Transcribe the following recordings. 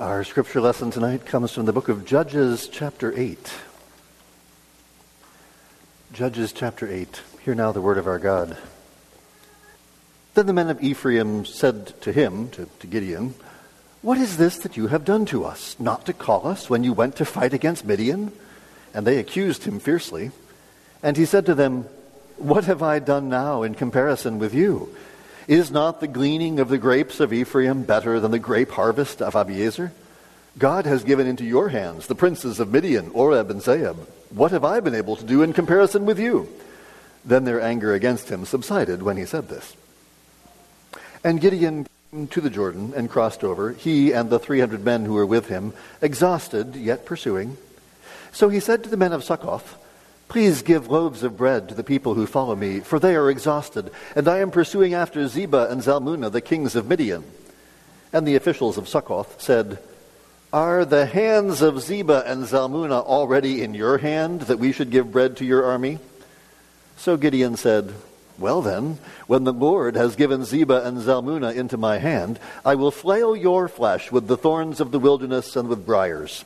Our scripture lesson tonight comes from the book of Judges, chapter 8. Judges, chapter 8. Hear now the word of our God. Then the men of Ephraim said to him, to, to Gideon, What is this that you have done to us, not to call us when you went to fight against Midian? And they accused him fiercely. And he said to them, What have I done now in comparison with you? Is not the gleaning of the grapes of Ephraim better than the grape harvest of Abiezer? God has given into your hands the princes of Midian, Oreb and Zeeb. What have I been able to do in comparison with you? Then their anger against him subsided when he said this. And Gideon came to the Jordan and crossed over, he and the 300 men who were with him, exhausted yet pursuing. So he said to the men of Succoth, Please give loaves of bread to the people who follow me, for they are exhausted, and I am pursuing after Zebah and Zalmunna, the kings of Midian. And the officials of Succoth said, Are the hands of Zebah and Zalmunna already in your hand, that we should give bread to your army? So Gideon said, Well then, when the Lord has given Zebah and Zalmunna into my hand, I will flail your flesh with the thorns of the wilderness and with briars.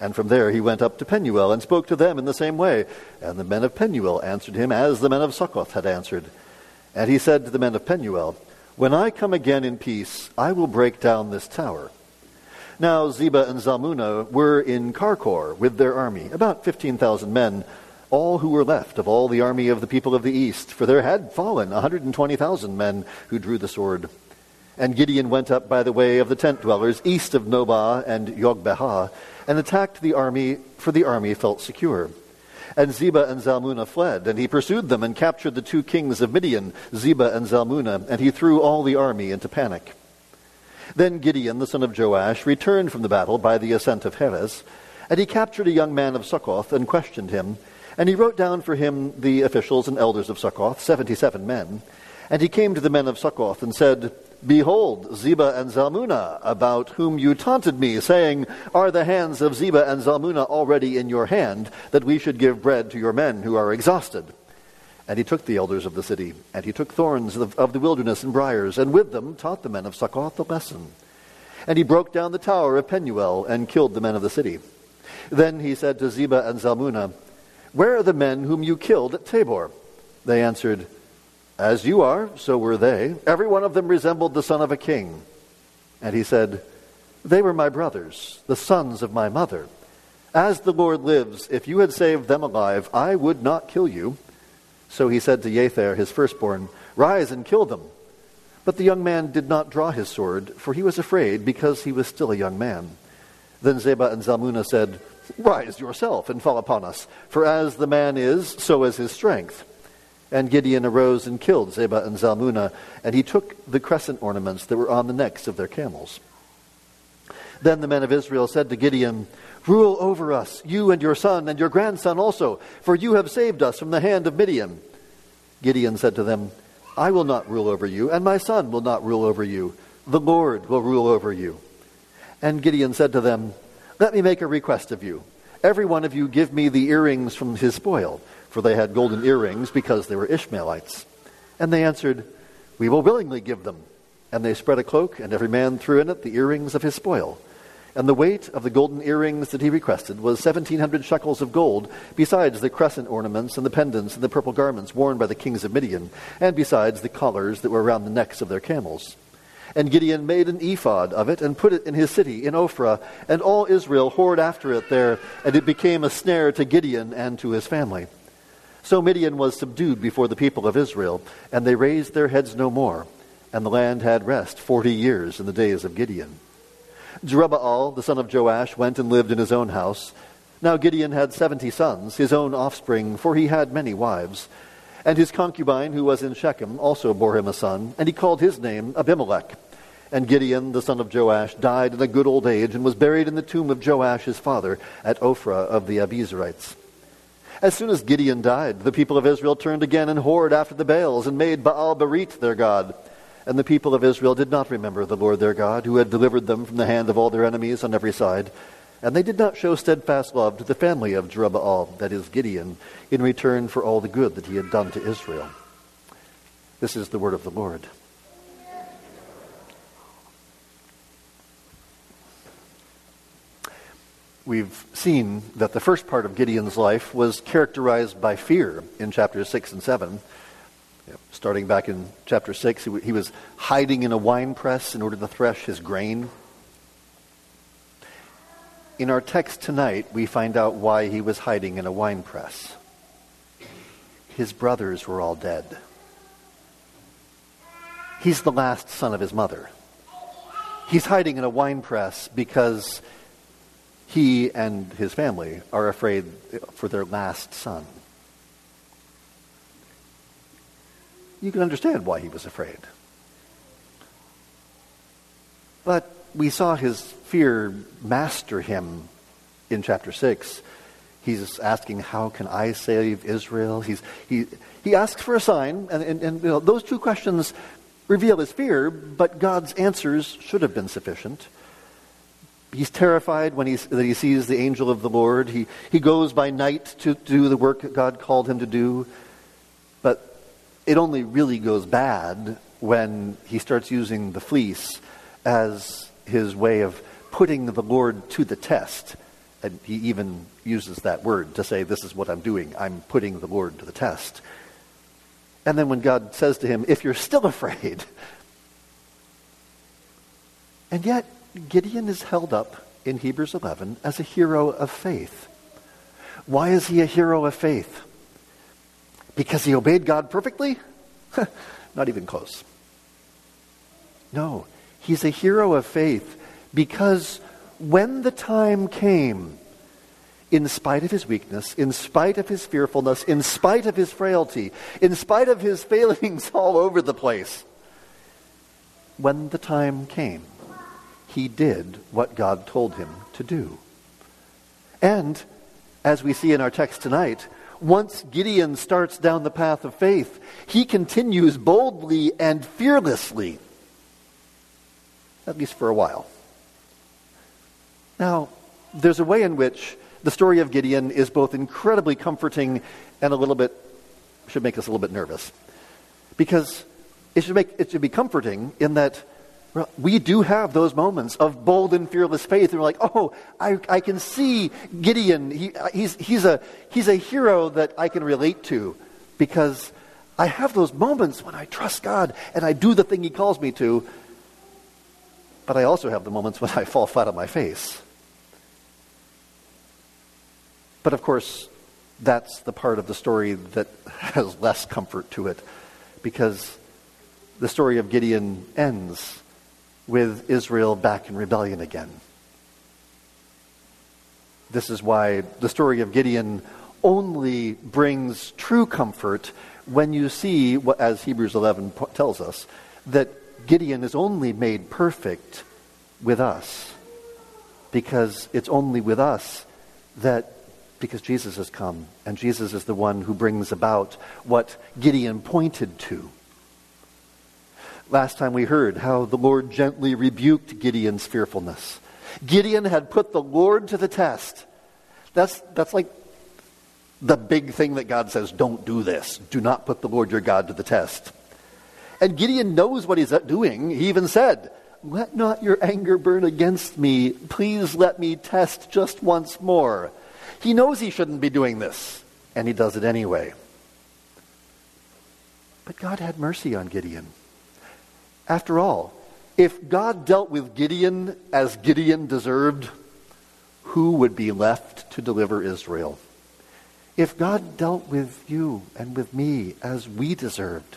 And from there he went up to Penuel and spoke to them in the same way. And the men of Penuel answered him as the men of Succoth had answered. And he said to the men of Penuel, When I come again in peace, I will break down this tower. Now Zebah and Zalmunna were in Karkor with their army, about 15,000 men, all who were left of all the army of the people of the east, for there had fallen 120,000 men who drew the sword. And Gideon went up by the way of the tent dwellers east of Nobah and Jogbehah, and attacked the army, for the army felt secure. And Zebah and Zalmunna fled, and he pursued them and captured the two kings of Midian, Zebah and Zalmunna, and he threw all the army into panic. Then Gideon, the son of Joash, returned from the battle by the ascent of Heres, and he captured a young man of Succoth and questioned him. And he wrote down for him the officials and elders of Succoth, seventy seven men. And he came to the men of Succoth and said, Behold, Zebah and Zalmunna, about whom you taunted me, saying, Are the hands of Zebah and Zalmunna already in your hand, that we should give bread to your men who are exhausted? And he took the elders of the city, and he took thorns of the wilderness and briers, and with them taught the men of Succoth the lesson. And he broke down the tower of Penuel, and killed the men of the city. Then he said to Zebah and Zalmunna, Where are the men whom you killed at Tabor? They answered, as you are, so were they. Every one of them resembled the son of a king. And he said, They were my brothers, the sons of my mother. As the Lord lives, if you had saved them alive, I would not kill you. So he said to Jether, his firstborn, Rise and kill them. But the young man did not draw his sword, for he was afraid, because he was still a young man. Then Zebah and Zalmunna said, Rise yourself and fall upon us, for as the man is, so is his strength. And Gideon arose and killed Zebah and Zalmunna, and he took the crescent ornaments that were on the necks of their camels. Then the men of Israel said to Gideon, Rule over us, you and your son and your grandson also, for you have saved us from the hand of Midian. Gideon said to them, I will not rule over you, and my son will not rule over you. The Lord will rule over you. And Gideon said to them, Let me make a request of you. Every one of you give me the earrings from his spoil for they had golden earrings because they were Ishmaelites. And they answered, We will willingly give them. And they spread a cloak, and every man threw in it the earrings of his spoil. And the weight of the golden earrings that he requested was seventeen hundred shekels of gold, besides the crescent ornaments and the pendants and the purple garments worn by the kings of Midian, and besides the collars that were around the necks of their camels. And Gideon made an ephod of it and put it in his city, in Ophrah, and all Israel whored after it there, and it became a snare to Gideon and to his family. So Midian was subdued before the people of Israel, and they raised their heads no more, and the land had rest forty years in the days of Gideon. Jerubbaal, the son of Joash, went and lived in his own house. Now Gideon had seventy sons, his own offspring, for he had many wives. And his concubine, who was in Shechem, also bore him a son, and he called his name Abimelech. And Gideon, the son of Joash, died in a good old age, and was buried in the tomb of Joash his father at Ophrah of the Abiezrites. As soon as Gideon died, the people of Israel turned again and whored after the Baals and made Baal Berith their god. And the people of Israel did not remember the Lord their God, who had delivered them from the hand of all their enemies on every side. And they did not show steadfast love to the family of Jerubbaal, that is Gideon, in return for all the good that he had done to Israel. This is the word of the Lord. We've seen that the first part of Gideon's life was characterized by fear in chapters 6 and 7. Starting back in chapter 6, he was hiding in a wine press in order to thresh his grain. In our text tonight, we find out why he was hiding in a wine press. His brothers were all dead. He's the last son of his mother. He's hiding in a wine press because he and his family are afraid for their last son. You can understand why he was afraid. But we saw his fear master him in chapter 6. He's asking, How can I save Israel? He's, he, he asks for a sign, and, and, and you know, those two questions reveal his fear, but God's answers should have been sufficient. He's terrified when he's, that he sees the angel of the Lord. He, he goes by night to do the work that God called him to do. But it only really goes bad when he starts using the fleece as his way of putting the Lord to the test. And he even uses that word to say, This is what I'm doing. I'm putting the Lord to the test. And then when God says to him, If you're still afraid, and yet Gideon is held up in Hebrews 11 as a hero of faith. Why is he a hero of faith? Because he obeyed God perfectly? Not even close. No, he's a hero of faith because when the time came, in spite of his weakness, in spite of his fearfulness, in spite of his frailty, in spite of his failings all over the place, when the time came, he did what God told him to do. And, as we see in our text tonight, once Gideon starts down the path of faith, he continues boldly and fearlessly, at least for a while. Now, there's a way in which the story of Gideon is both incredibly comforting and a little bit, should make us a little bit nervous. Because it should, make, it should be comforting in that we do have those moments of bold and fearless faith. We're like, oh, I, I can see Gideon. He, uh, he's, he's, a, he's a hero that I can relate to because I have those moments when I trust God and I do the thing He calls me to. But I also have the moments when I fall flat on my face. But of course, that's the part of the story that has less comfort to it because the story of Gideon ends with Israel back in rebellion again. This is why the story of Gideon only brings true comfort when you see, as Hebrews 11 tells us, that Gideon is only made perfect with us. Because it's only with us that, because Jesus has come, and Jesus is the one who brings about what Gideon pointed to. Last time we heard how the Lord gently rebuked Gideon's fearfulness. Gideon had put the Lord to the test. That's, that's like the big thing that God says don't do this. Do not put the Lord your God to the test. And Gideon knows what he's doing. He even said, Let not your anger burn against me. Please let me test just once more. He knows he shouldn't be doing this, and he does it anyway. But God had mercy on Gideon. After all, if God dealt with Gideon as Gideon deserved, who would be left to deliver Israel? If God dealt with you and with me as we deserved,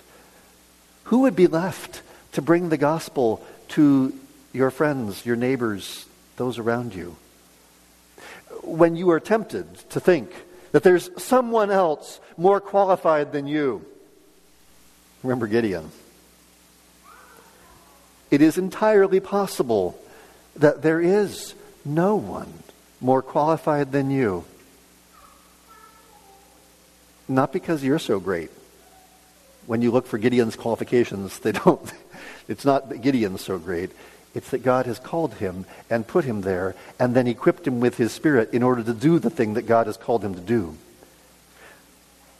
who would be left to bring the gospel to your friends, your neighbors, those around you? When you are tempted to think that there's someone else more qualified than you, remember Gideon it is entirely possible that there is no one more qualified than you. Not because you're so great. When you look for Gideon's qualifications, they don't, it's not that Gideon's so great. It's that God has called him and put him there and then equipped him with his spirit in order to do the thing that God has called him to do.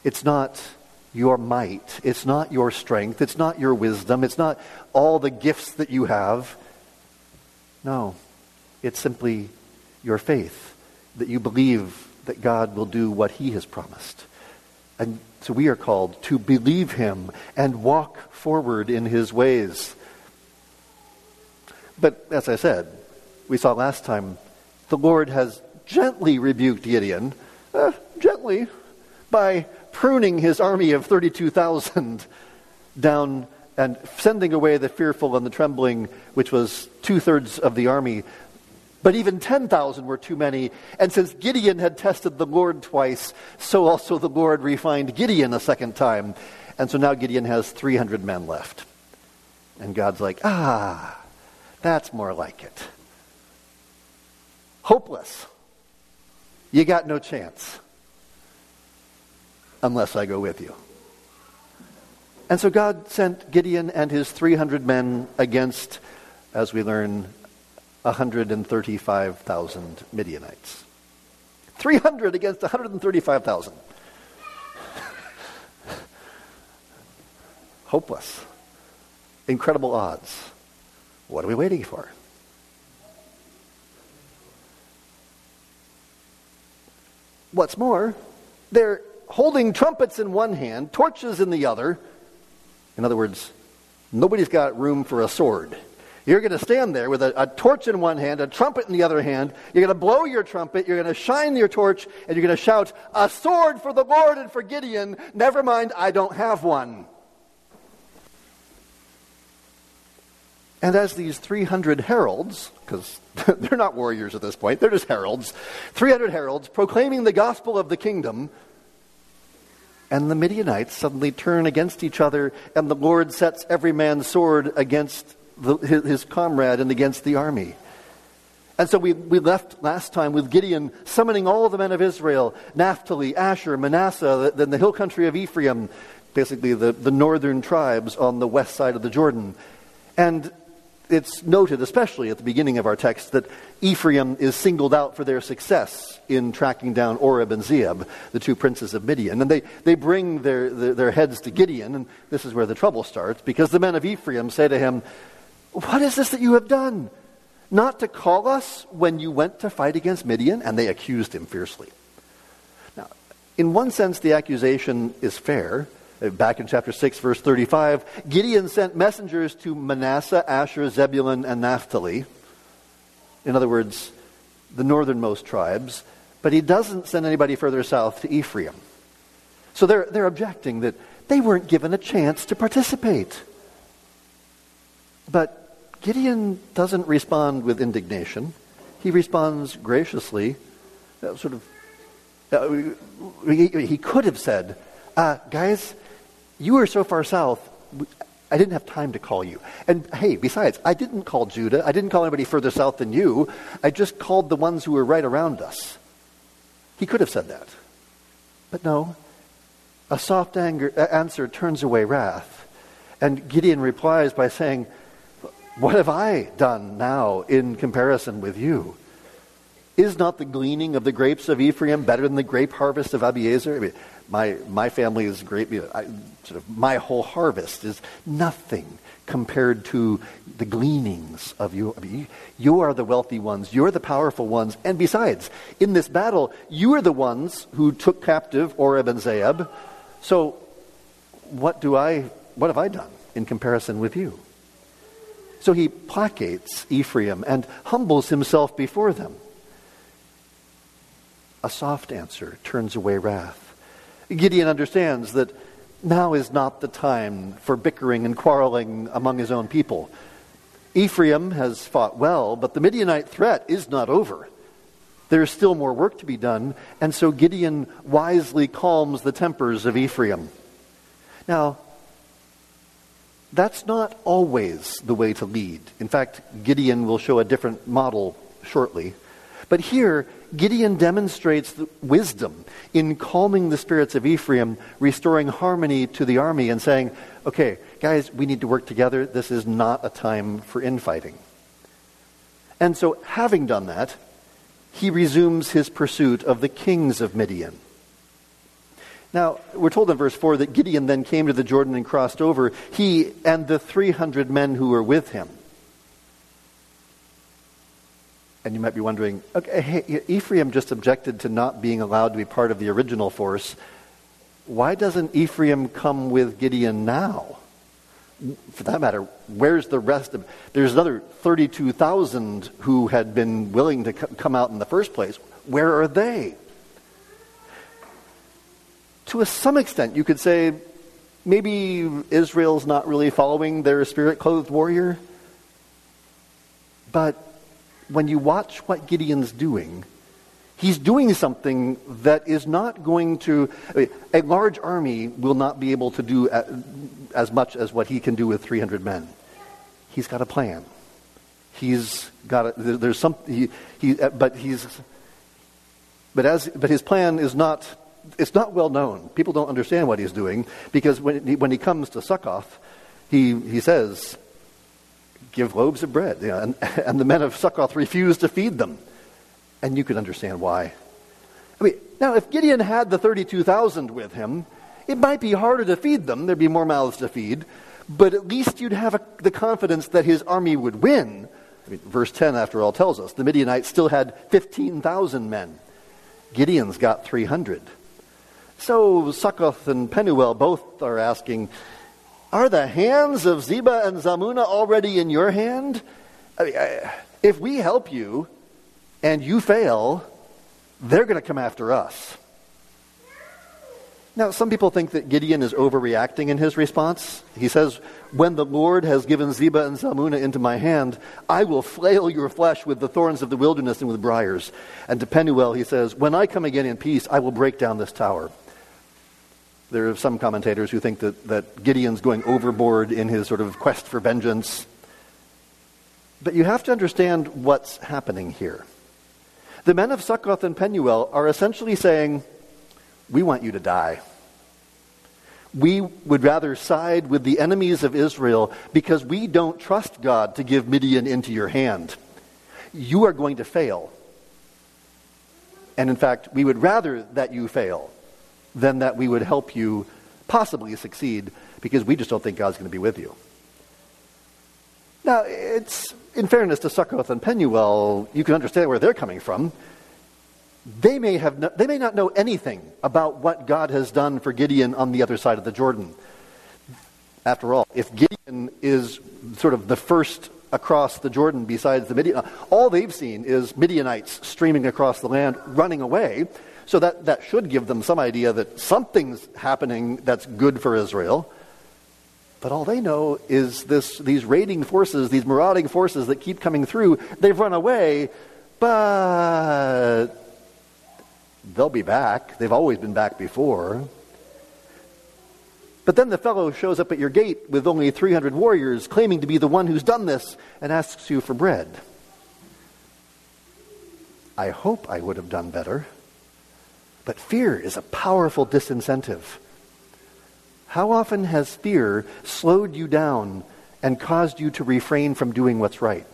It's not your might. It's not your strength. It's not your wisdom. It's not all the gifts that you have. No, it's simply your faith that you believe that God will do what he has promised. And so we are called to believe him and walk forward in his ways. But as I said, we saw last time, the Lord has gently rebuked Gideon, uh, gently, by pruning his army of 32,000 down and sending away the fearful and the trembling, which was two thirds of the army. But even 10,000 were too many. And since Gideon had tested the Lord twice, so also the Lord refined Gideon a second time. And so now Gideon has 300 men left. And God's like, ah, that's more like it. Hopeless. You got no chance unless I go with you. And so God sent Gideon and his 300 men against, as we learn, 135,000 Midianites. 300 against 135,000. Hopeless. Incredible odds. What are we waiting for? What's more, they're holding trumpets in one hand, torches in the other. In other words, nobody's got room for a sword. You're going to stand there with a, a, torch in one hand, a trumpet in the other hand. You're going to blow your trumpet, you're going to shine your torch, and you're going to shout, A sword for the Lord and for Gideon. Never mind, I don't have one. And as these 300 heralds, because they're not warriors at this point, they're just heralds, 300 heralds proclaiming the gospel of the kingdom, and the Midianites suddenly turn against each other, and the Lord sets every man's sword against the, his, his comrade and against the army. And so we, we left last time with Gideon summoning all the men of Israel Naphtali, Asher, Manasseh, then the hill country of Ephraim, basically the, the northern tribes on the west side of the Jordan. And it's noted, especially at the beginning of our text, that Ephraim is singled out for their success in tracking down Oreb and Zeeb, the two princes of Midian. And they, they bring their, their, their heads to Gideon, and this is where the trouble starts, because the men of Ephraim say to him, What is this that you have done? Not to call us when you went to fight against Midian? And they accused him fiercely. Now, in one sense, the accusation is fair back in chapter 6, verse 35, Gideon sent messengers to Manasseh, Asher, Zebulun, and Naphtali. In other words, the northernmost tribes. But he doesn't send anybody further south to Ephraim. So they're, they're objecting that they weren't given a chance to participate. But Gideon doesn't respond with indignation. He responds graciously, sort of. Uh, he, he could have said, uh, guys, you are so far south, I didn't have time to call you. And hey, besides, I didn't call Judah. I didn't call anybody further south than you. I just called the ones who were right around us. He could have said that. But no. A soft anger, answer turns away wrath. And Gideon replies by saying, What have I done now in comparison with you? Is not the gleaning of the grapes of Ephraim better than the grape harvest of Abiezer? I mean, my, my family is great. I, sort of, my whole harvest is nothing compared to the gleanings of you. I mean, you are the wealthy ones. You're the powerful ones. And besides, in this battle, you are the ones who took captive Oreb and Zeeb. So what do I, what have I done in comparison with you? So he placates Ephraim and humbles himself before them. A soft answer turns away wrath. Gideon understands that now is not the time for bickering and quarreling among his own people. Ephraim has fought well, but the Midianite threat is not over. There is still more work to be done, and so Gideon wisely calms the tempers of Ephraim. Now, that's not always the way to lead. In fact, Gideon will show a different model shortly. But here, Gideon demonstrates wisdom in calming the spirits of Ephraim, restoring harmony to the army, and saying, okay, guys, we need to work together. This is not a time for infighting. And so, having done that, he resumes his pursuit of the kings of Midian. Now, we're told in verse 4 that Gideon then came to the Jordan and crossed over, he and the 300 men who were with him. And you might be wondering, okay, Ephraim just objected to not being allowed to be part of the original force. Why doesn't Ephraim come with Gideon now? For that matter, where's the rest of There's another 32,000 who had been willing to come out in the first place. Where are they? To some extent, you could say maybe Israel's not really following their spirit clothed warrior. But when you watch what Gideon's doing, he's doing something that is not going to. A large army will not be able to do as much as what he can do with 300 men. He's got a plan. He's got a, there's some he, he uh, but he's but as but his plan is not it's not well known. People don't understand what he's doing because when he, when he comes to Succoth, he, he says, give loaves of bread. You know, and, and the men of Succoth refused to feed them. And you can understand why. I mean, now, if Gideon had the 32,000 with him, it might be harder to feed them. There'd be more mouths to feed. But at least you'd have a, the confidence that his army would win. I mean, verse 10, after all, tells us the Midianites still had 15,000 men. Gideon's got 300. So Succoth and Penuel both are asking, Are the hands of Zebah and Zalmunna already in your hand? I mean, if we help you and you fail, they're going to come after us. Now, some people think that Gideon is overreacting in his response. He says, When the Lord has given Zebah and Zalmunna into my hand, I will flail your flesh with the thorns of the wilderness and with briars. And to Penuel, he says, When I come again in peace, I will break down this tower. There are some commentators who think that, that Gideon's going overboard in his sort of quest for vengeance. But you have to understand what's happening here. The men of Succoth and Penuel are essentially saying, We want you to die. We would rather side with the enemies of Israel because we don't trust God to give Midian into your hand. You are going to fail. And in fact, we would rather that you fail than that we would help you possibly succeed because we just don't think God's going to be with you. Now, it's in fairness to Succoth and Penuel, you can understand where they're coming from. They may, have no, they may not know anything about what God has done for Gideon on the other side of the Jordan. After all, if Gideon is sort of the first across the Jordan besides the Midian, all they've seen is Midianites streaming across the land, running away. So that, that should give them some idea that something's happening that's good for Israel. But all they know is this, these raiding forces, these marauding forces that keep coming through, they've run away, but they'll be back. They've always been back before. But then the fellow shows up at your gate with only 300 warriors, claiming to be the one who's done this, and asks you for bread. I hope I would have done better. But fear is a powerful disincentive. How often has fear slowed you down and caused you to refrain from doing what's right?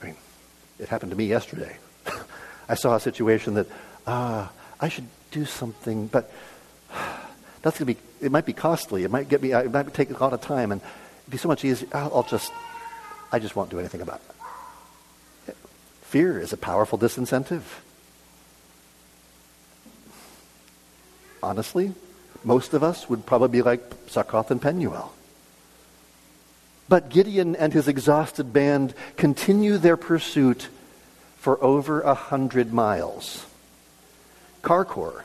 I mean, it happened to me yesterday. I saw a situation that, ah, uh, I should do something, but that's going to be, it might be costly. It might get me, it might take a lot of time, and it'd be so much easier. I'll, I'll just, I just won't do anything about it. Fear is a powerful disincentive. Honestly, most of us would probably be like Succoth and Penuel. But Gideon and his exhausted band continue their pursuit for over a hundred miles. Karkor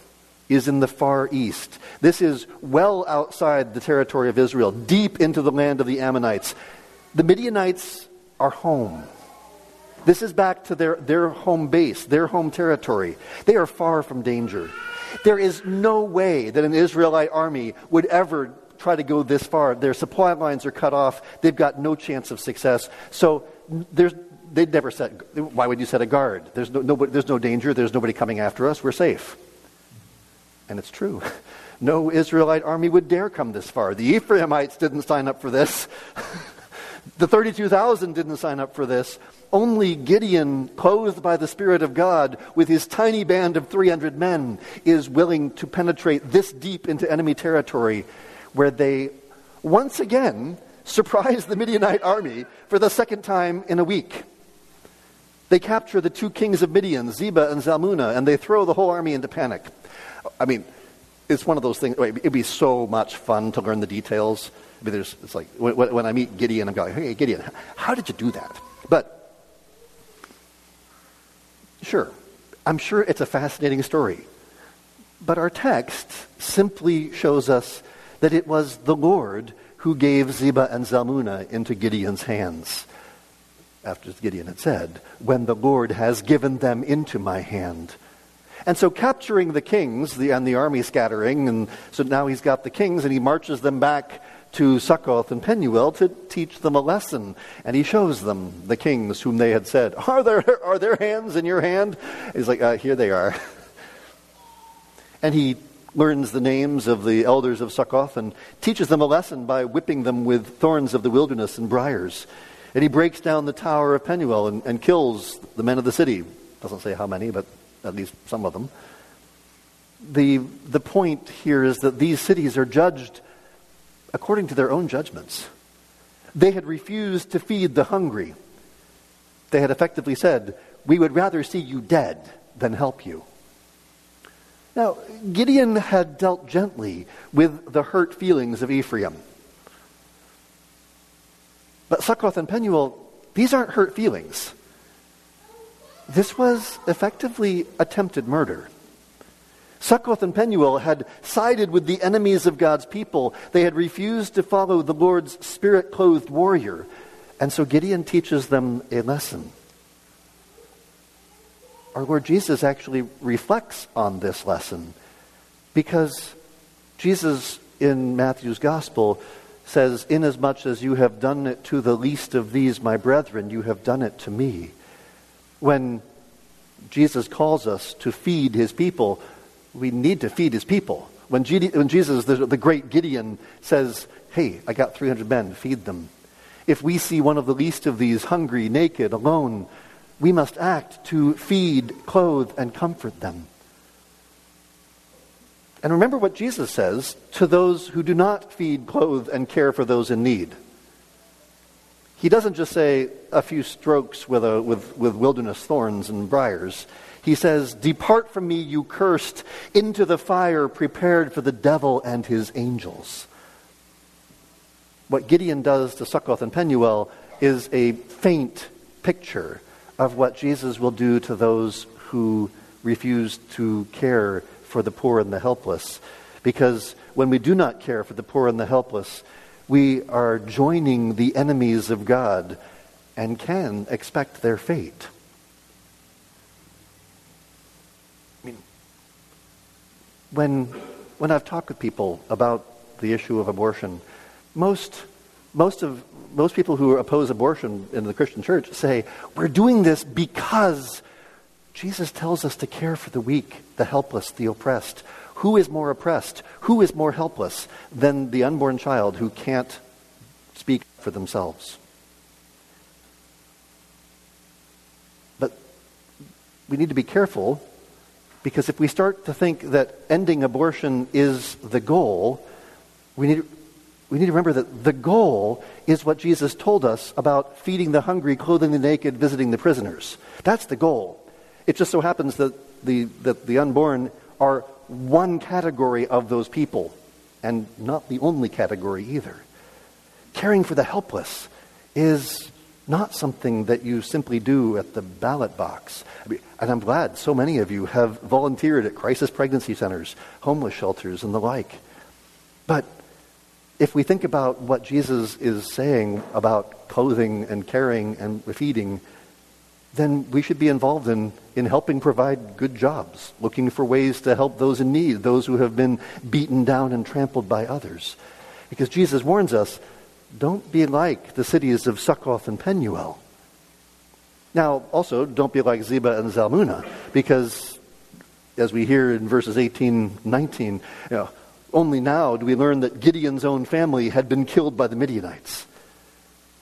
is in the far east. This is well outside the territory of Israel, deep into the land of the Ammonites. The Midianites are home. This is back to their, their home base, their home territory. They are far from danger. There is no way that an Israelite army would ever try to go this far. Their supply lines are cut off. They've got no chance of success. So they'd never set, why would you set a guard? There's no, nobody, there's no danger. There's nobody coming after us. We're safe. And it's true. No Israelite army would dare come this far. The Ephraimites didn't sign up for this. the 32,000 didn't sign up for this. Only Gideon, clothed by the Spirit of God, with his tiny band of 300 men, is willing to penetrate this deep into enemy territory where they once again surprise the Midianite army for the second time in a week. They capture the two kings of Midian, Zebah and Zalmunna, and they throw the whole army into panic. I mean, it's one of those things. It'd be so much fun to learn the details. I mean, there's, it's like when, when I meet Gideon, I'm going, "Hey, Gideon, how did you do that?" But sure, I'm sure it's a fascinating story. But our text simply shows us that it was the Lord who gave Zebah and Zalmunna into Gideon's hands. After Gideon had said, When the Lord has given them into my hand. And so capturing the kings the, and the army scattering, and so now he's got the kings and he marches them back to Succoth and Penuel to teach them a lesson. And he shows them the kings whom they had said, Are there, are their hands in your hand? He's like, uh, Here they are. and he learns the names of the elders of Succoth and teaches them a lesson by whipping them with thorns of the wilderness and briars. And he breaks down the tower of Penuel and, and kills the men of the city. Doesn't say how many, but at least some of them. The, the point here is that these cities are judged according to their own judgments. They had refused to feed the hungry. They had effectively said, We would rather see you dead than help you. Now, Gideon had dealt gently with the hurt feelings of Ephraim. But Succoth and Penuel, these aren't hurt feelings. This was effectively attempted murder. Succoth and Penuel had sided with the enemies of God's people. They had refused to follow the Lord's spirit clothed warrior. And so Gideon teaches them a lesson. Our Lord Jesus actually reflects on this lesson because Jesus in Matthew's gospel says, Inasmuch as you have done it to the least of these, my brethren, you have done it to me when Jesus calls us to feed his people, we need to feed his people. When, when Jesus, the, the great Gideon, says, Hey, I got 300 men, feed them. If we see one of the least of these hungry, naked, alone, we must act to feed, clothe, and comfort them. And remember what Jesus says to those who do not feed, clothe, and care for those in need. He doesn't just say a few strokes with, a, with, with wilderness thorns and briars. He says, Depart from me, you cursed, into the fire prepared for the devil and his angels. What Gideon does to Succoth and Penuel is a faint picture of what Jesus will do to those who refuse to care for the poor and the helpless. Because when we do not care for the poor and the helpless, we are joining the enemies of God and can expect their fate. I mean, when, when I've talked with people about the issue of abortion, most, most, of, most people who oppose abortion in the Christian church say, we're doing this because Jesus tells us to care for the weak, the helpless, the oppressed. Who is more oppressed? Who is more helpless than the unborn child who can't speak for themselves? But we need to be careful because if we start to think that ending abortion is the goal, we need, we need to remember that the goal is what Jesus told us about feeding the hungry, clothing the naked, visiting the prisoners. That's the goal. It just so happens that the, that the unborn are one category of those people, and not the only category either. Caring for the helpless is not something that you simply do at the ballot box. I mean, and I'm glad so many of you have volunteered at crisis pregnancy centers, homeless shelters, and the like. But if we think about what Jesus is saying about clothing and caring and feeding, then we should be involved in, in helping provide good jobs, looking for ways to help those in need, those who have been beaten down and trampled by others. Because Jesus warns us don't be like the cities of Succoth and Penuel. Now, also, don't be like Zebah and Zalmunna, because as we hear in verses 18, 19, you know, only now do we learn that Gideon's own family had been killed by the Midianites.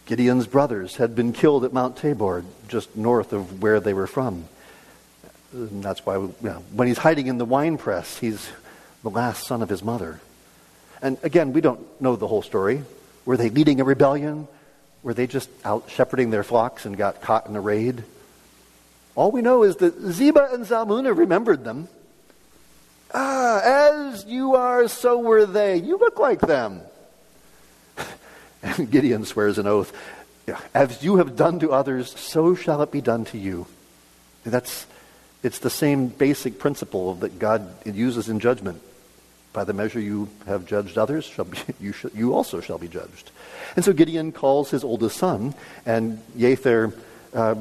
Gideon's brothers had been killed at Mount Tabor, just north of where they were from. And that's why you know, when he's hiding in the wine press, he's the last son of his mother. And again, we don't know the whole story. Were they leading a rebellion? Were they just out shepherding their flocks and got caught in a raid? All we know is that Zebah and Zalmunna remembered them. Ah, as you are, so were they. You look like them. And Gideon swears an oath As you have done to others, so shall it be done to you. That's, it's the same basic principle that God uses in judgment. By the measure you have judged others, be, you, sh- you also shall be judged. And so Gideon calls his oldest son, and Yether uh,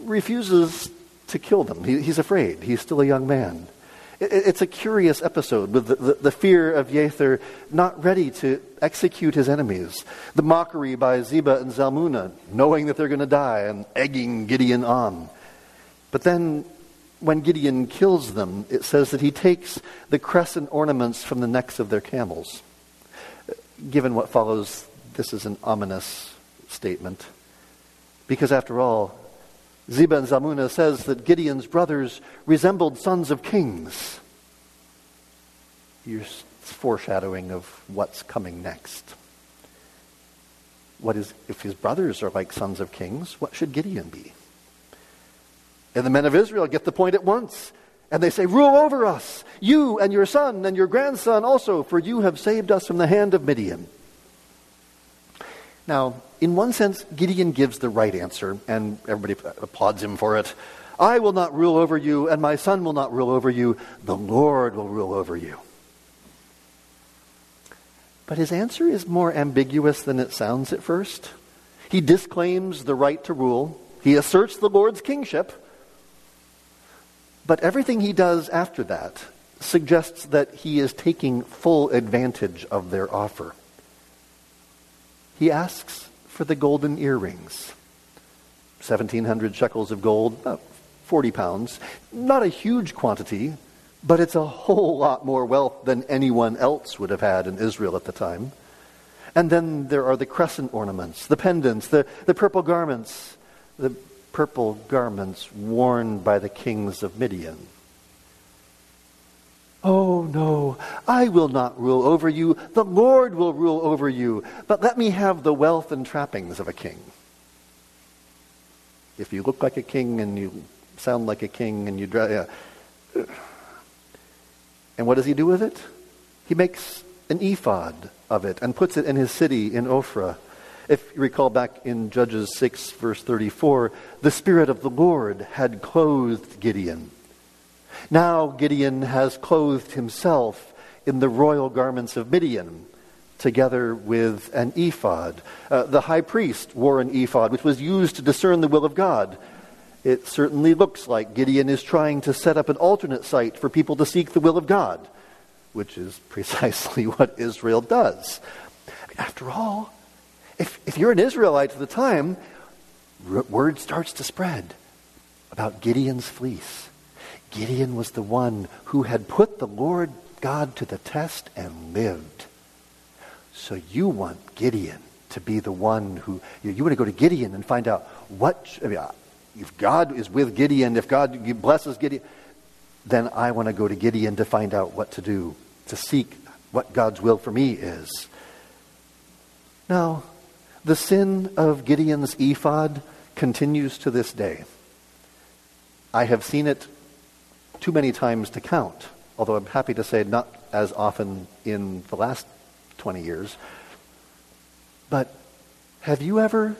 refuses to kill them. He, he's afraid. He's still a young man. It, it's a curious episode with the, the, the, fear of Yether not ready to execute his enemies, the mockery by Zebah and Zalmunna, knowing that they're going to die and egging Gideon on. But then when Gideon kills them, it says that he takes the crescent ornaments from the necks of their camels. Given what follows, this is an ominous statement. Because after all, Zebah and Zalmunna says that Gideon's brothers resembled sons of kings. You're foreshadowing of what's coming next. What is, if his brothers are like sons of kings, what should Gideon be? And the men of Israel get the point at once. And they say, Rule over us, you and your son and your grandson also, for you have saved us from the hand of Midian. Now, in one sense, Gideon gives the right answer, and everybody applauds him for it. I will not rule over you, and my son will not rule over you. The Lord will rule over you. But his answer is more ambiguous than it sounds at first. He disclaims the right to rule, he asserts the Lord's kingship. But everything he does after that suggests that he is taking full advantage of their offer. He asks for the golden earrings 1,700 shekels of gold, about 40 pounds. Not a huge quantity, but it's a whole lot more wealth than anyone else would have had in Israel at the time. And then there are the crescent ornaments, the pendants, the, the purple garments, the purple garments worn by the kings of Midian. Oh, no, I will not rule over you. The Lord will rule over you. But let me have the wealth and trappings of a king. If you look like a king and you sound like a king and you drive. Yeah. Uh, and what does he do with it? He makes an ephod of it and puts it in his city in Ophrah. If you recall back in Judges 6, verse 34, the Spirit of the Lord had clothed Gideon. Now Gideon has clothed himself in the royal garments of Midian, together with an ephod. Uh, the high priest wore an ephod, which was used to discern the will of God. It certainly looks like Gideon is trying to set up an alternate site for people to seek the will of God, which is precisely what Israel does. After all, if, if you're an Israelite at the time, word starts to spread about Gideon's fleece. Gideon was the one who had put the Lord God to the test and lived. So you want Gideon to be the one who, you, you want to go to Gideon and find out what, I mean, uh, if God is with Gideon, if God blesses Gideon, then I want to go to Gideon to find out what to do, to seek what God's will for me is. Now, the sin of Gideon's ephod continues to this day. I have seen it too many times to count, although I'm happy to say not as often in the last 20 years. But have you ever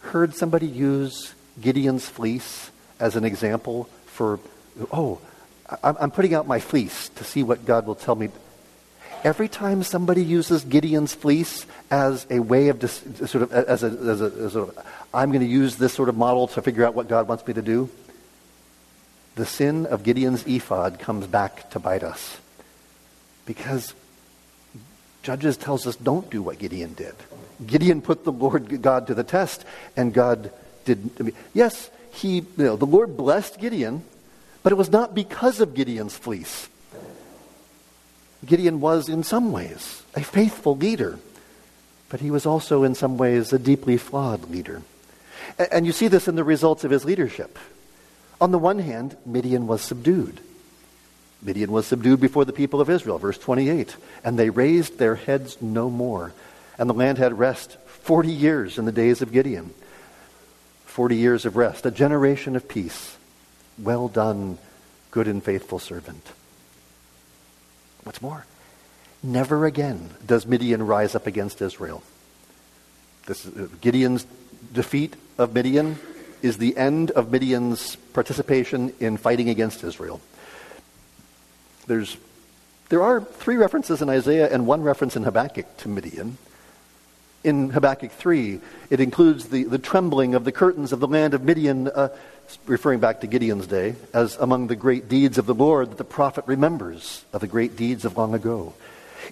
heard somebody use Gideon's fleece as an example for, oh, I'm putting out my fleece to see what God will tell me. Every time somebody uses Gideon's fleece as a way of dis, sort of as a, as a, as sort of, I'm going to use this sort of model to figure out what God wants me to do, the sin of Gideon's ephod comes back to bite us. Because Judges tells us don't do what Gideon did. Gideon put the Lord God to the test, and God did. I mean, yes, he, you know, the Lord blessed Gideon, but it was not because of Gideon's fleece. Gideon was, in some ways, a faithful leader, but he was also, in some ways, a deeply flawed leader. And you see this in the results of his leadership. On the one hand, Midian was subdued. Midian was subdued before the people of Israel, verse 28. And they raised their heads no more. And the land had rest 40 years in the days of Gideon. 40 years of rest, a generation of peace. Well done, good and faithful servant. What's more, never again does Midian rise up against Israel. This, uh, Gideon's defeat of Midian is the end of Midian's participation in fighting against Israel. There's, there are three references in Isaiah and one reference in Habakkuk to Midian. In Habakkuk 3, it includes the, the trembling of the curtains of the land of Midian, uh, referring back to Gideon's day, as among the great deeds of the Lord that the prophet remembers of the great deeds of long ago.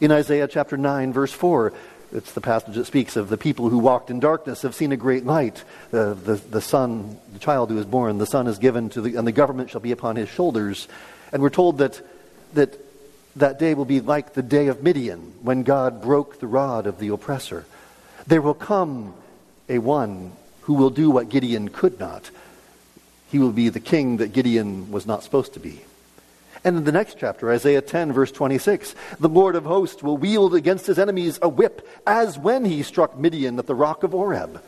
In Isaiah chapter 9, verse 4, it's the passage that speaks of the people who walked in darkness have seen a great light. Uh, the, the son, the child who is born, the son is given to the, and the government shall be upon his shoulders. And we're told that, that that day will be like the day of Midian, when God broke the rod of the oppressor. There will come a one who will do what Gideon could not. He will be the king that Gideon was not supposed to be. And in the next chapter, Isaiah 10, verse 26, the Lord of hosts will wield against his enemies a whip, as when he struck Midian at the rock of Oreb.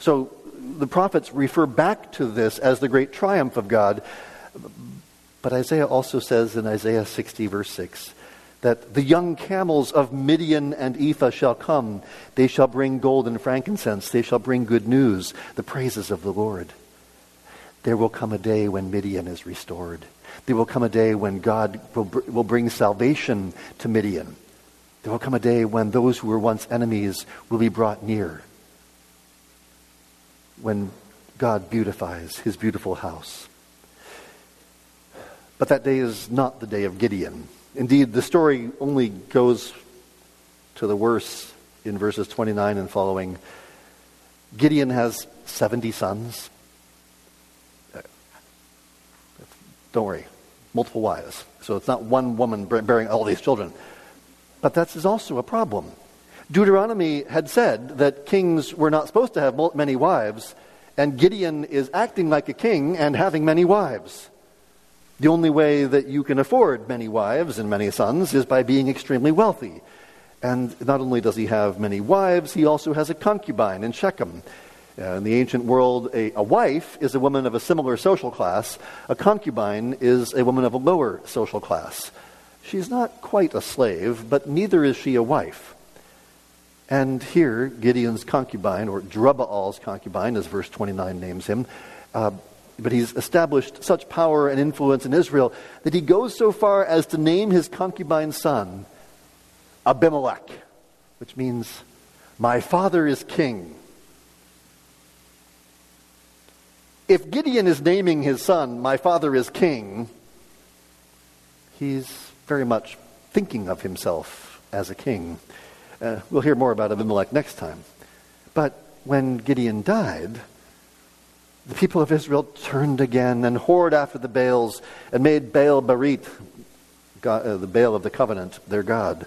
So the prophets refer back to this as the great triumph of God. But Isaiah also says in Isaiah 60, verse 6, that the young camels of Midian and Ephah shall come. They shall bring gold and frankincense. They shall bring good news, the praises of the Lord. There will come a day when Midian is restored. There will come a day when God will, will bring salvation to Midian. There will come a day when those who were once enemies will be brought near. When God beautifies his beautiful house. But that day is not the day of Gideon. Indeed, the story only goes to the worse in verses 29 and following. Gideon has 70 sons. Don't worry, multiple wives. So it's not one woman bearing all these children. But that is also a problem. Deuteronomy had said that kings were not supposed to have many wives, and Gideon is acting like a king and having many wives. The only way that you can afford many wives and many sons is by being extremely wealthy. And not only does he have many wives, he also has a concubine in Shechem. Uh, in the ancient world, a, a, wife is a woman of a similar social class. A concubine is a woman of a lower social class. She's not quite a slave, but neither is she a wife. And here, Gideon's concubine, or Jerubbaal's concubine, as verse 29 names him, uh, but he's established such power and influence in Israel that he goes so far as to name his concubine son Abimelech, which means, My father is king. If Gideon is naming his son, My father is king, he's very much thinking of himself as a king. Uh, we'll hear more about Abimelech next time. But when Gideon died, the people of Israel turned again and whored after the Baals and made Baal Berit, God, uh, the Baal of the covenant, their God.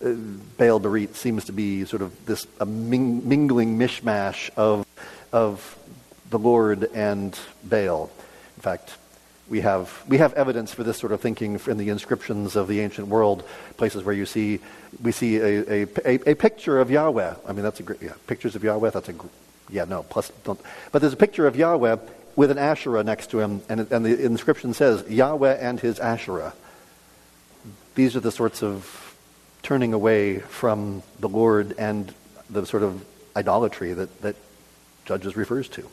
Uh, Baal Berit seems to be sort of this a ming- mingling mishmash of, of the Lord and Baal. In fact, we have, we have evidence for this sort of thinking in the inscriptions of the ancient world, places where you see, we see a, a, a, a picture of Yahweh. I mean, that's a great, yeah, pictures of Yahweh, that's a, yeah, no, plus, don't. But there's a picture of Yahweh with an Asherah next to him, and, and the inscription says, Yahweh and his Asherah. These are the sorts of turning away from the Lord and the sort of idolatry that, that Judges refers to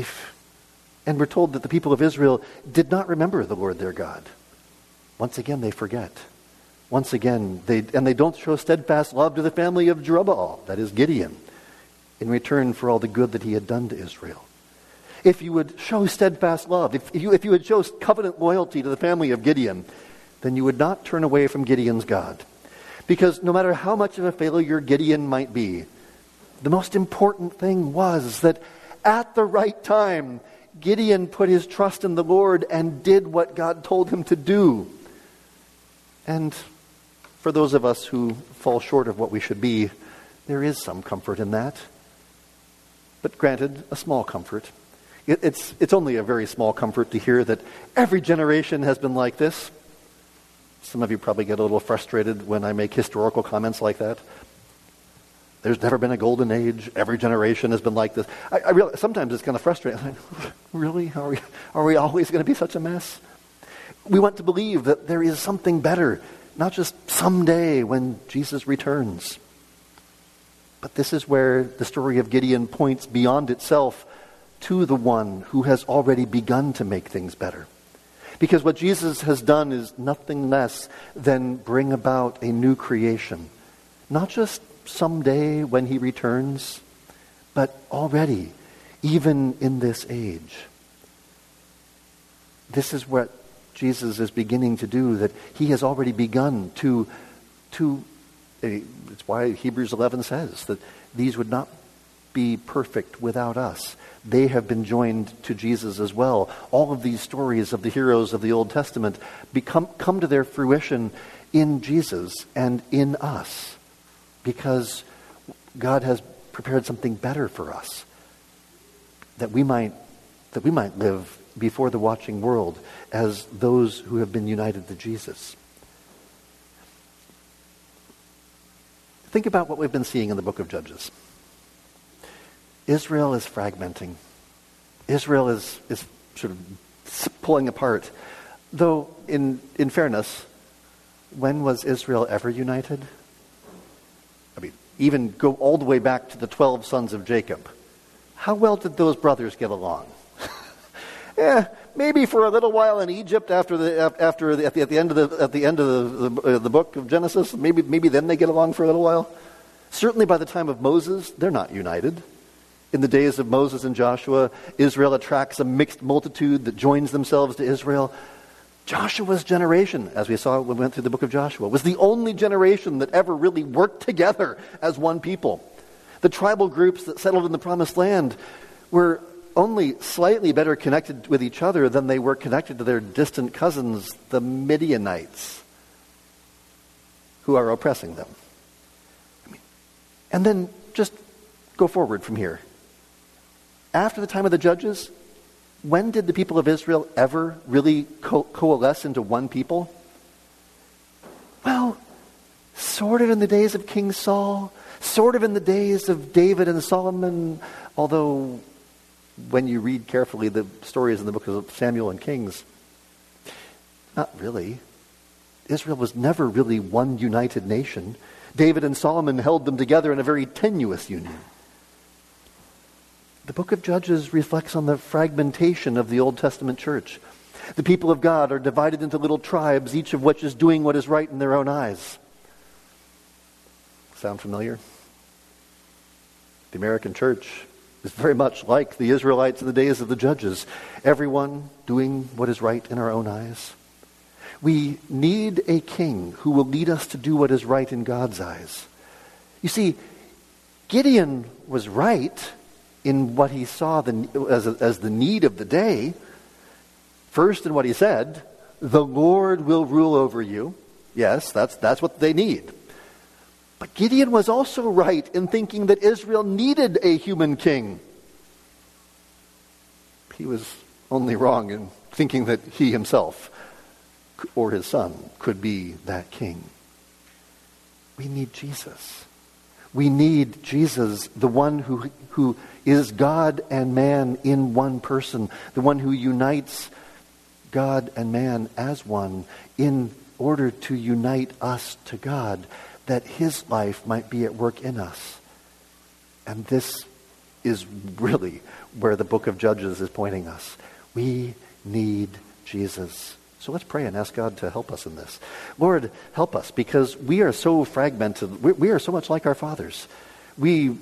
if, and we're told that the people of Israel did not remember the Lord their God. Once again, they forget. Once again, they, and they don't show steadfast love to the family of Jerubbaal, that is Gideon, in return for all the good that he had done to Israel. If you would show steadfast love, if you, if you would show covenant loyalty to the family of Gideon, then you would not turn away from Gideon's God. Because no matter how much of a failure Gideon might be, the most important thing was that at the right time, Gideon put his trust in the Lord and did what God told him to do. And for those of us who fall short of what we should be, there is some comfort in that. But granted, a small comfort. It, it's, it's only a very small comfort to hear that every generation has been like this. Some of you probably get a little frustrated when I make historical comments like that. There's never been a golden age. Every generation has been like this. I, I realize, sometimes it's kind of frustrating. really? Are we, are we always going to be such a mess? We want to believe that there is something better, not just someday when Jesus returns. But this is where the story of Gideon points beyond itself to the one who has already begun to make things better. Because what Jesus has done is nothing less than bring about a new creation. Not just someday when he returns, but already, even in this age. This is what Jesus is beginning to do, that he has already begun to, to it's why Hebrews 11 says that these would not be perfect without us. They have been joined to Jesus as well. All of these stories of the heroes of the Old Testament become, come to their fruition in Jesus and in us because God has prepared something better for us that we might, that we might live before the watching world as those who have been united to Jesus. Think about what we've been seeing in the book of Judges. Israel is fragmenting. Israel is, is sort of pulling apart. Though, in, in fairness, when was Israel ever united? Even go all the way back to the 12 sons of Jacob. How well did those brothers get along? yeah, maybe for a little while in Egypt after the, after the, at, the, at the end of the, at the, end of the, the, uh, the book of Genesis. Maybe, maybe then they get along for a little while. Certainly by the time of Moses, they're not united. In the days of Moses and Joshua, Israel attracts a mixed multitude that joins themselves to Israel. Joshua's generation, as we saw when we went through the book of Joshua, was the only generation that ever really worked together as one people. The tribal groups that settled in the promised land were only slightly better connected with each other than they were connected to their distant cousins, the Midianites, who are oppressing them. And then just go forward from here. After the time of the judges, when did the people of Israel ever really co- coalesce into one people? Well, sort of in the days of King Saul, sort of in the days of David and Solomon, although when you read carefully the stories in the book of Samuel and Kings. Not really. Israel was never really one united nation. David and Solomon held them together in a very tenuous union. The book of Judges reflects on the fragmentation of the Old Testament church. The people of God are divided into little tribes, each of which is doing what is right in their own eyes. Sound familiar? The American church is very much like the Israelites in the days of the judges. Everyone doing what is right in our own eyes. We need a king who will lead us to do what is right in God's eyes. You see, Gideon was right in what he saw the, as, as the need of the day. First, in what he said, the Lord will rule over you. Yes, that's, that's what they need. But Gideon was also right in thinking that Israel needed a human king. He was only wrong in thinking that he himself or his son could be that king. We need Jesus. We need Jesus, the one who, who is God and man in one person, the one who unites God and man as one in order to unite us to God that his life might be at work in us. And this is really where the book of Judges is pointing us. We need Jesus. So let's pray and ask God to help us in this. Lord, help us because we are so fragmented. We, we are so much like our fathers. We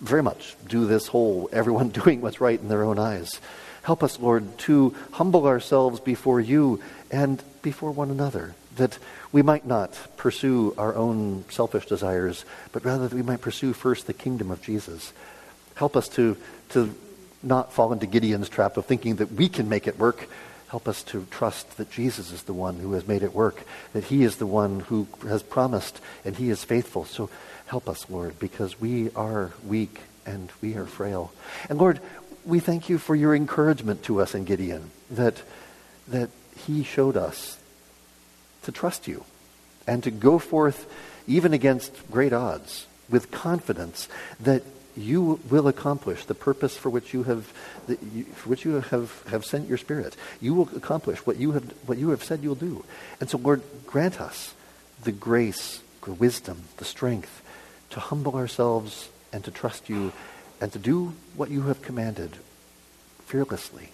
very much do this whole everyone doing what's right in their own eyes. Help us, Lord, to humble ourselves before you and before one another, that we might not pursue our own selfish desires, but rather that we might pursue first the kingdom of Jesus. Help us to, to not fall into Gideon's trap of thinking that we can make it work. Help us to trust that Jesus is the one who has made it work, that he is the one who has promised, and he is faithful. So help us, Lord, because we are weak and we are frail. And Lord, we thank you for your encouragement to us in Gideon, that, that he showed us to trust you and to go forth even against great odds, with confidence that you will accomplish the purpose for which you have, for which you have, have sent your Spirit. You will accomplish what you, have, what you have said you'll do. And so, Lord, grant us the grace, the wisdom, the strength to humble ourselves and to trust you and to do what you have commanded fearlessly.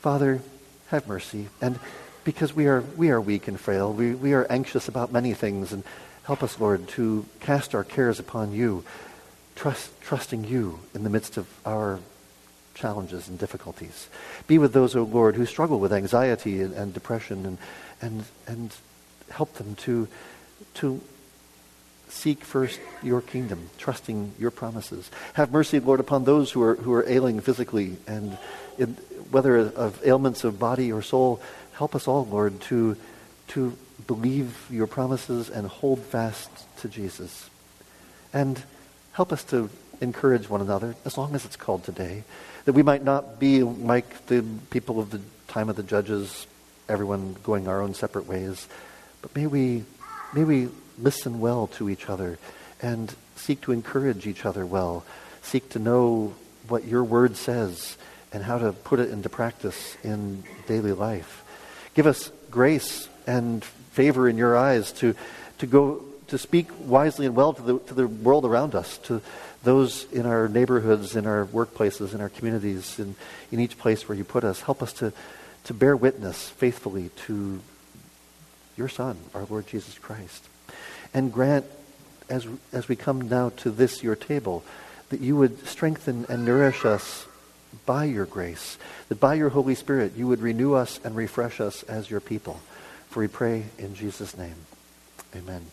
Father, have mercy. And because we are, we are weak and frail, we, we are anxious about many things. And help us, Lord, to cast our cares upon you trust, trusting you in the midst of our challenges and difficulties. Be with those, O oh Lord, who struggle with anxiety and, and, depression and, and, and help them to, to seek first your kingdom, trusting your promises. Have mercy, Lord, upon those who are, who are ailing physically and in, whether of ailments of body or soul. Help us all, Lord, to, to believe your promises and hold fast to Jesus. And Help us to encourage one another, as long as it's called today, that we might not be like the people of the time of the judges, everyone going our own separate ways, but may we, may we listen well to each other and seek to encourage each other well, seek to know what your word says and how to put it into practice in daily life. Give us grace and favor in your eyes to, to go to speak wisely and well to the, to the world around us, to those in our neighborhoods, in our workplaces, in our communities, in, in each place where you put us. Help us to, to bear witness faithfully to your Son, our Lord Jesus Christ. And grant, as, as we come now to this, your table, that you would strengthen and nourish us by your grace, that by your Holy Spirit you would renew us and refresh us as your people. For we pray in Jesus' name. Amen.